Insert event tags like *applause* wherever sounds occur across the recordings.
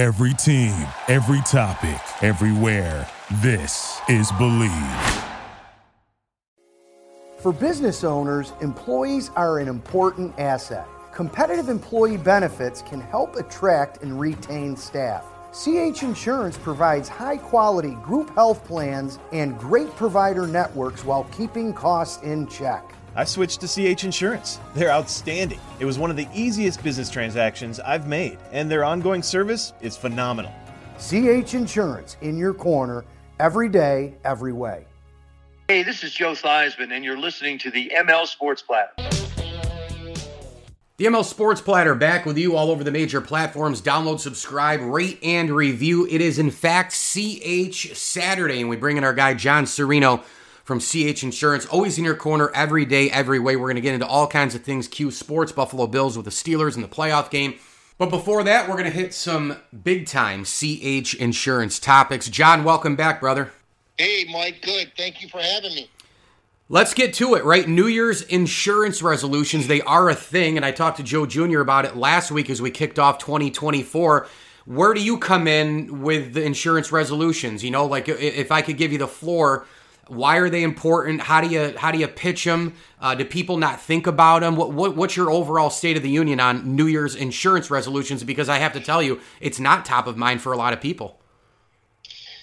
Every team, every topic, everywhere. This is Bleav. For business owners, employees are an important asset. Competitive employee benefits can help attract and retain staff. CH Insurance provides high quality group health plans and great provider networks while keeping costs in check. I switched to CH Insurance. They're outstanding. It was one of the easiest business transactions I've made, and their ongoing service is phenomenal. CH Insurance in your corner every day, every way. Hey, this is Joe Theismann, and you're listening to the ML Sports Platter. The ML Sports Platter back with you all over the major platforms. Download, subscribe, rate, and review. It is, in fact, CH Saturday, and we bring in our guy, John Sereno from CH Insurance. Always in your corner every day, every way. We're going to get into all kinds of things Q Sports, Buffalo Bills with the Steelers in the playoff game. But before that, we're going to hit some big time CH Insurance topics. John, welcome back, brother. Hey, Mike, good. Thank you for having me. Let's get to it, right? New Year's insurance resolutions, they are a thing. And I talked to Joe Jr. about it last week as we kicked off 2024. Where do you come in with the insurance resolutions? You know, like if I could give you the floor, why are they important? How do you how do you pitch them? Uh, do people not think about them? What, what what's your overall state of the union on New Year's insurance resolutions? Because I have to tell you, it's not top of mind for a lot of people.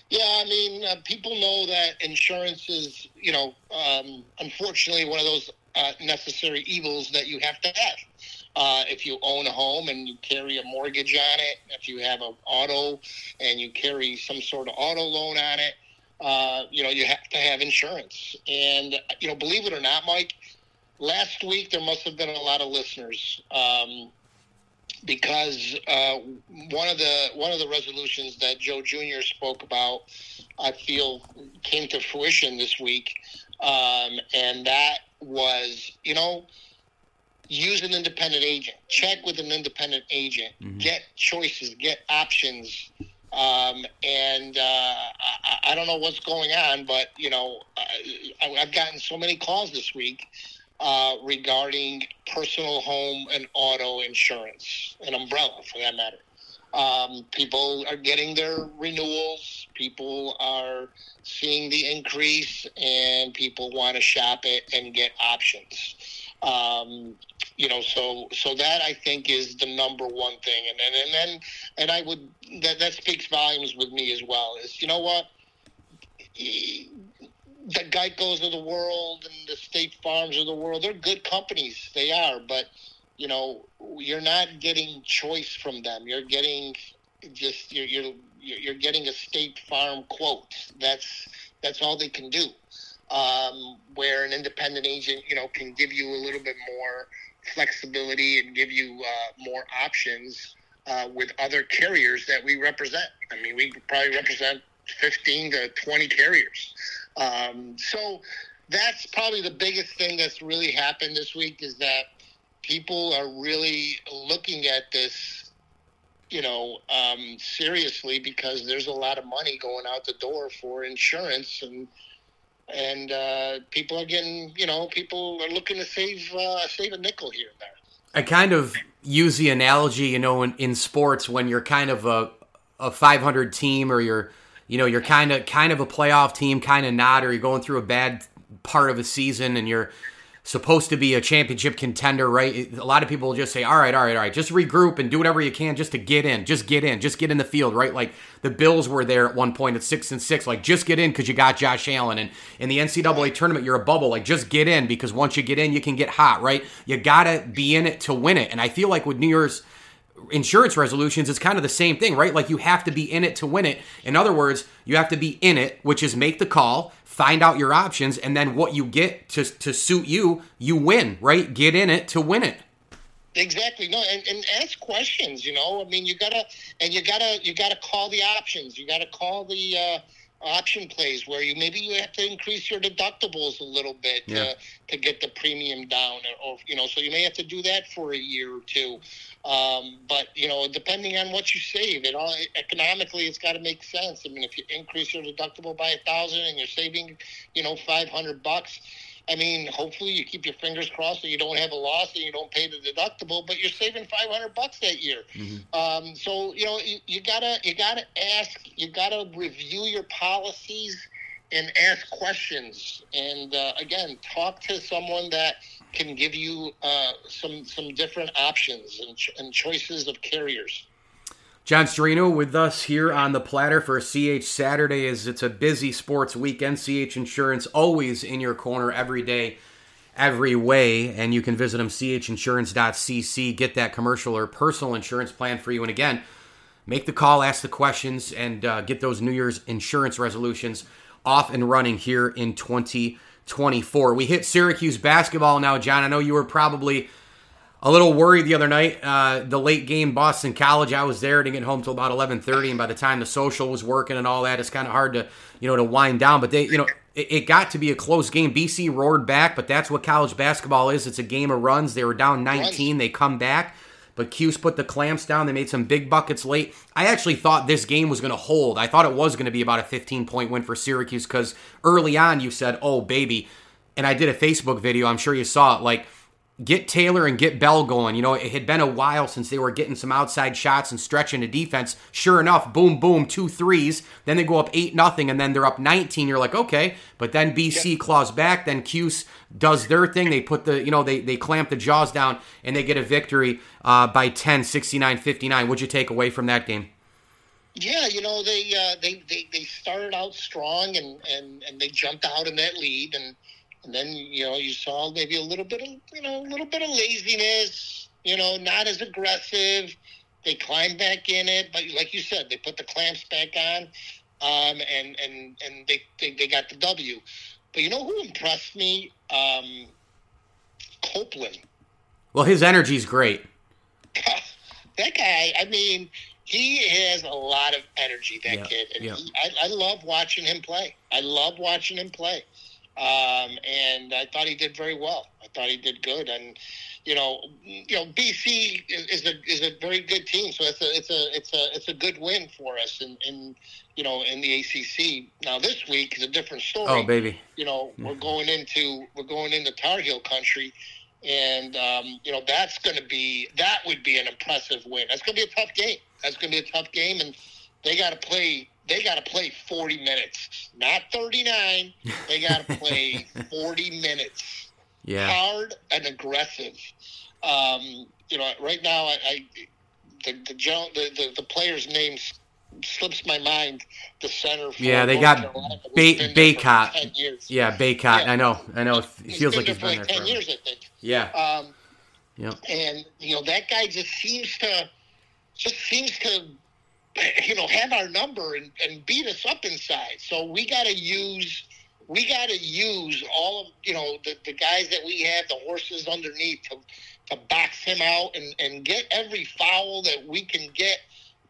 Yeah, I mean, uh, people know that insurance is, you know, um, unfortunately one of those uh, necessary evils that you have to have. Uh, if you own a home and you carry a mortgage on it, if you have an auto and you carry some sort of auto loan on it, uh, you know, you have to have insurance. And, you know, believe it or not, Mike, last week there must have been a lot of listeners um, because uh, one of the one of the resolutions that Joe Jr. spoke about, I feel came to fruition this week, um, and that was you know use an independent agent, check with an independent agent, mm-hmm. get choices, get options. Um, and uh, I, I, don't know what's going on, but you know, I, I've gotten so many calls this week uh, regarding personal home and auto insurance, an umbrella for that matter. Um, people are getting their renewals. People are seeing the increase, and people want to shop it and get options. Um, you know, so so that I think is the number one thing, and and and then and I would that that speaks volumes with me as well. Is you know what the Geicos of the world and the State Farms of the world, they're good companies. They are, but you know, you're not getting choice from them. You're getting just you're you're you're getting a State Farm quote. That's that's all they can do. Um, where an independent agent, you know, can give you a little bit more flexibility and give you uh, more options uh, with other carriers that we represent. I mean, we probably represent 15 to 20 carriers. Um, so that's probably the biggest thing that's really happened this week is that people are really looking at this, you know, um, seriously because there's a lot of money going out the door for insurance and and uh, people are getting, you know, people are looking to save uh, save a nickel here and there. I kind of use the analogy, you know, in, in sports when you're kind of a a 500 team or you're you know you're kind of kind of a playoff team, kind of not, or you're going through a bad part of a season and you're supposed to be a championship contender, right? A lot of people just say, all right, all right, all right, just regroup and do whatever you can just to get in, just get in, just get in the field, right? Like the Bills were there at one point at six and six, like just get in because you got Josh Allen. And in the NCAA tournament, you're a bubble, like just get in because once you get in, you can get hot, right? You got to be in it to win it. And I feel like with New Year's, insurance resolutions it's kind of the same thing right? Like you have to be in it to win it. In other words you have to be in it which is make the call find out your options and then what you get to, to suit you you win right? Get in it to win it. Exactly. No and, and ask questions you know? I mean you gotta and you gotta you gotta call the options. You gotta call the uh option plays where you maybe you have to increase your deductibles a little bit yeah. to, to get the premium down or, or, you know so you may have to do that for a year or two um, but you know depending on what you save it all economically it's got to make sense i mean if you increase your deductible by a thousand and you're saving you know 500 bucks I mean, hopefully you keep your fingers crossed that you don't have a loss and you don't pay the deductible, but you're saving 500 bucks that year. Mm-hmm. Um, so you know you, you gotta you gotta ask, you gotta review your policies and ask questions, and uh, again, talk to someone that can give you uh, some some different options and, ch- and choices of carriers. John Sereno with us here on the platter for CH Saturday as it's a busy sports weekend. CH Insurance always in your corner every day, every way. And you can visit them, chinsurance.cc, get that commercial or personal insurance plan for you. And again, make the call, ask the questions, and uh, get those New Year's insurance resolutions off and running here in 2024. We hit Syracuse basketball now, John. I know you were probably a little worried the other night. Uh, the late game, Boston College. I was there. Didn't get home till about eleven thirty, and by the time the social was working and all that, it's kind of hard to you know to wind down. But they, you know, it, it, got to be a close game. BC roared back, but that's what college basketball is. It's a game of runs. They were down nineteen. They come back. But Cuse put the clamps down. They made some big buckets late. I actually thought this game was going to hold. I thought it was going to be about a 15 point win for Syracuse because early on you said, oh, baby. And I did a Facebook video. I'm sure you saw it. Like, get Taylor and get Bell going. You know, it had been a while since they were getting some outside shots and stretching the defense. Sure enough, boom, boom, two threes. Then they go up 8 nothing, and then they're up 19. You're like, okay. But then BC yep. claws back. Then Cuse does their thing. They put the, you know, they, they clamp the jaws down, and they get a victory uh, by 10, 69 59. What'd you take away from that game? Yeah, you know they uh, they, they they started out strong and, and and they jumped out in that lead and and then you know you saw maybe a little bit of you know a little bit of laziness. You know, not as aggressive. They climbed back in it, but like you said, they put the clamps back on, um, and and and they, they they got the W. But you know who impressed me? Um, Copeland. Well, his energy's great. *laughs* that guy, I mean, he has a lot of energy. That kid, and he, I, I love watching him play. I love watching him play. Um, and I thought he did very well. I thought he did good, and you know, you know, BC is, is a is a very good team, so it's a it's a it's a it's a good win for us in, in you know in the ACC. Now this week is a different story. Oh baby, you know, we're going into we're going into Tar Heel country, and um, you know that's going to be that would be an impressive win. That's going to be a tough game. That's going to be a tough game, and they got to play they got to play 40 minutes, not 39. They got to *laughs* play 40 minutes. Yeah. Hard and aggressive. Um, you know, right now, I, I the, the, the, the, the player's name slips my mind. The center. yeah, they got ba- Bacot. Yeah, Bacot. Yeah. I know. I know. It feels like he's been like there ten years. I think. Yeah. Um, yeah. And you know that guy just seems to just seems to you know, have our number and, and beat us up inside. So we got to use we got to use all of you know the, the guys that we have, the horses underneath to to box him out and, and get every foul that we can get.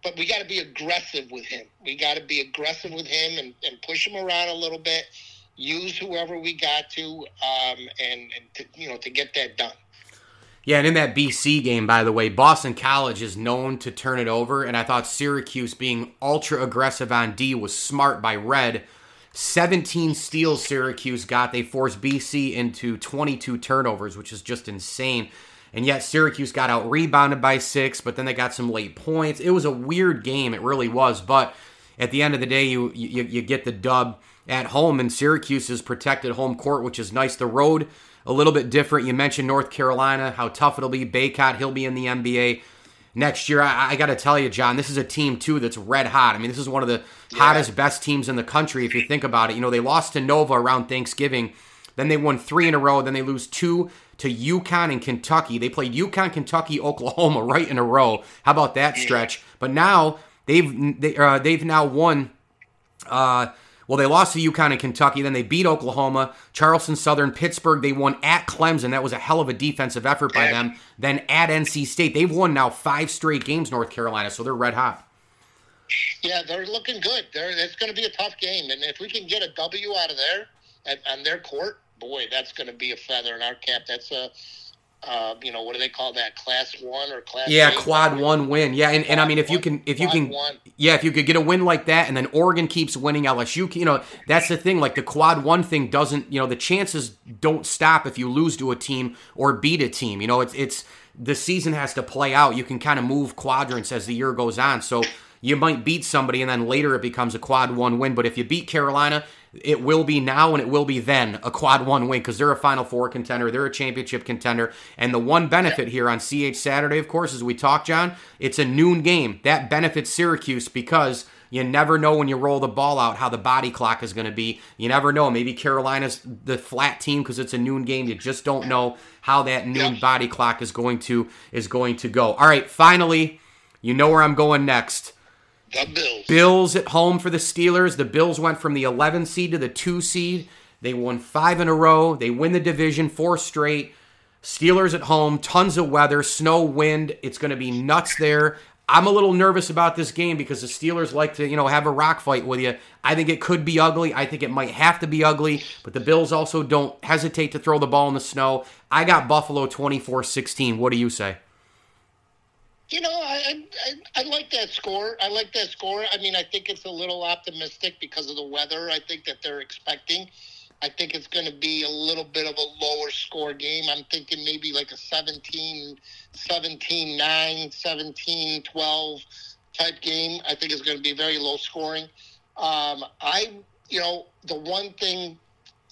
But we got to be aggressive with him. We got to be aggressive with him and, and push him around a little bit. Use whoever we got to, um, and, and to, you know to get that done. Yeah, and in that BC game, by the way, Boston College is known to turn it over, and I thought Syracuse being ultra aggressive on D was smart by Red. 17 steals Syracuse got. They forced BC into 22 turnovers, which is just insane. And yet Syracuse got out rebounded by six, but then they got some late points. It was a weird game, it really was. But at the end of the day, you you, you get the dub at home, and Syracuse's protected home court, which is nice. The road a little bit different. You mentioned North Carolina, how tough it'll be. Bacot, he'll be in the NBA next year. I, I got to tell you, John, this is a team too that's red hot. I mean, this is one of the yeah. hottest, best teams in the country if you think about it. You know, they lost to Nova around Thanksgiving, then they won three in a row, then they lose two to UConn and Kentucky. They played UConn, Kentucky, *laughs* Oklahoma right in a row. How about that stretch? But now they've they, uh, they've now won. Uh, well, they lost to UConn and Kentucky. Then they beat Oklahoma, Charleston Southern, Pittsburgh. They won at Clemson. That was a hell of a defensive effort by them. Then at NC State. They've won now five straight games, North Carolina, so they're red hot. Yeah, they're looking good. They're, it's going to be a tough game. And if we can get a W out of there at, on their court, boy, that's going to be a feather in our cap. That's a uh, you know, what do they call that? Class one or class? Yeah, eight? quad one win. Yeah, and, and I mean if you can if you can one. yeah, if you could get a win like that and then Oregon keeps winning LSU, you know, that's the thing like the quad one thing doesn't, you know, the chances don't stop if you lose to a team or beat a team. You know, it's it's the season has to play out. You can kind of move quadrants as the year goes on. So you might beat somebody and then later it becomes a quad one win, but if you beat Carolina, it will be now and it will be then a quad one win because they're a Final Four contender, they're a championship contender, and the one benefit here on CH Saturday, of course, as we talk, John, it's a noon game. That benefits Syracuse because you never know when you roll the ball out how the body clock is going to be. You never know. Maybe Carolina's the flat team because it's a noon game. You just don't know how that noon body clock is going to is going to go. All right, finally, you know where I'm going next. The Bills. Bills at home for the Steelers. The Bills went from the 11 seed to the 2 seed. They won five in a row. They win the division four straight. Steelers at home, tons of weather, snow, wind. It's going to be nuts there. I'm a little nervous about this game because the Steelers like to, you know, have a rock fight with you. I think it could be ugly. I think it might have to be ugly, but the Bills also don't hesitate to throw the ball in the snow. I got Buffalo 24-16. What do you say? You know, I, I I like that score. I like that score. I mean, I think it's a little optimistic because of the weather. I think that they're expecting. I think it's going to be a little bit of a lower score game. I'm thinking maybe like a 17, 17 9, 17 12 type game. I think it's going to be very low scoring. Um, I, you know, the one thing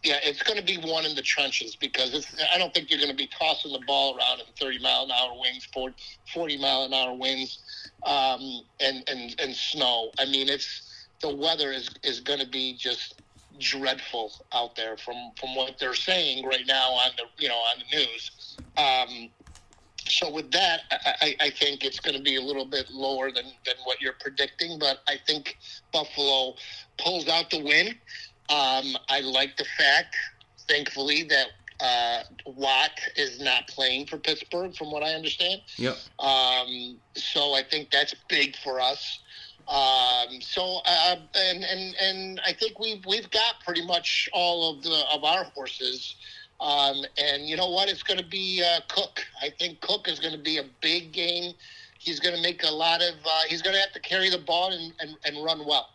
yeah, it's going to be one in the trenches because I don't think you're going to be tossing the ball around in 30 mile an hour winds, 40, 40 mile an hour winds, um, and, and, and snow. I mean, it's the weather is, is going to be just dreadful out there from, from what they're saying right now on the, you know, on the news. Um, so with that, I, I think it's going to be a little bit lower than, than what you're predicting, but I think Buffalo pulls out the win. Um, I like the fact, thankfully, that uh, Watt is not playing for Pittsburgh, from what I understand. Yep. Um, so I think that's big for us. Um, so uh, and and and I think we've we've got pretty much all of the of our horses. Um, and you know what? It's going to be uh, Cook. I think Cook is going to be a big game. He's going to make a lot of. Uh, he's going to have to carry the ball and, and, and run well.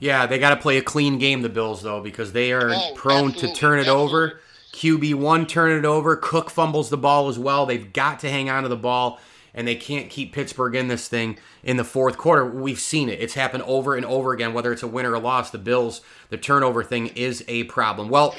Yeah, they got to play a clean game, the Bills, though, because they are Oh, prone to turn it over. QB one turn it over. Cook fumbles the ball as well. They've got to hang on to the ball, and they can't keep Pittsburgh in this thing in the fourth quarter. We've seen it. It's happened over and over again, whether it's a win or a loss. The Bills, the turnover thing is a problem. Well,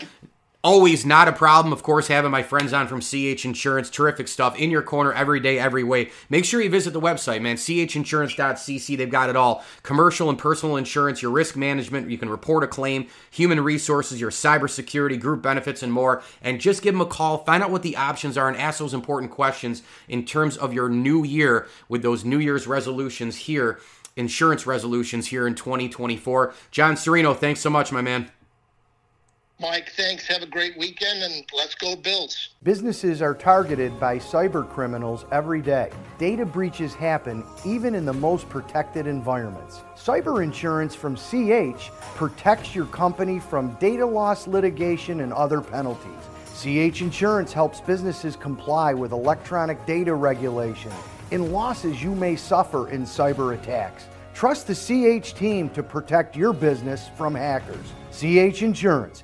Always not a problem, of course, having my friends on from CH Insurance. Terrific stuff in your corner every day, every way. Make sure you visit the website, man. CHinsurance.cc. They've got it all. Commercial and personal insurance, your risk management. You can report a claim, human resources, your cybersecurity, group benefits, and more. And just give them a call. Find out what the options are and ask those important questions in terms of your new year with those New Year's resolutions here, insurance resolutions here in 2024. John Sereno, thanks so much, my man. Mike, thanks. Have a great weekend, and let's go Bills. Businesses are targeted by cyber criminals every day. Data breaches happen even in the most protected environments. Cyber insurance from CH protects your company from data loss litigation and other penalties. CH Insurance helps businesses comply with electronic data regulation and losses you may suffer in cyber attacks. Trust the CH team to protect your business from hackers. CH Insurance,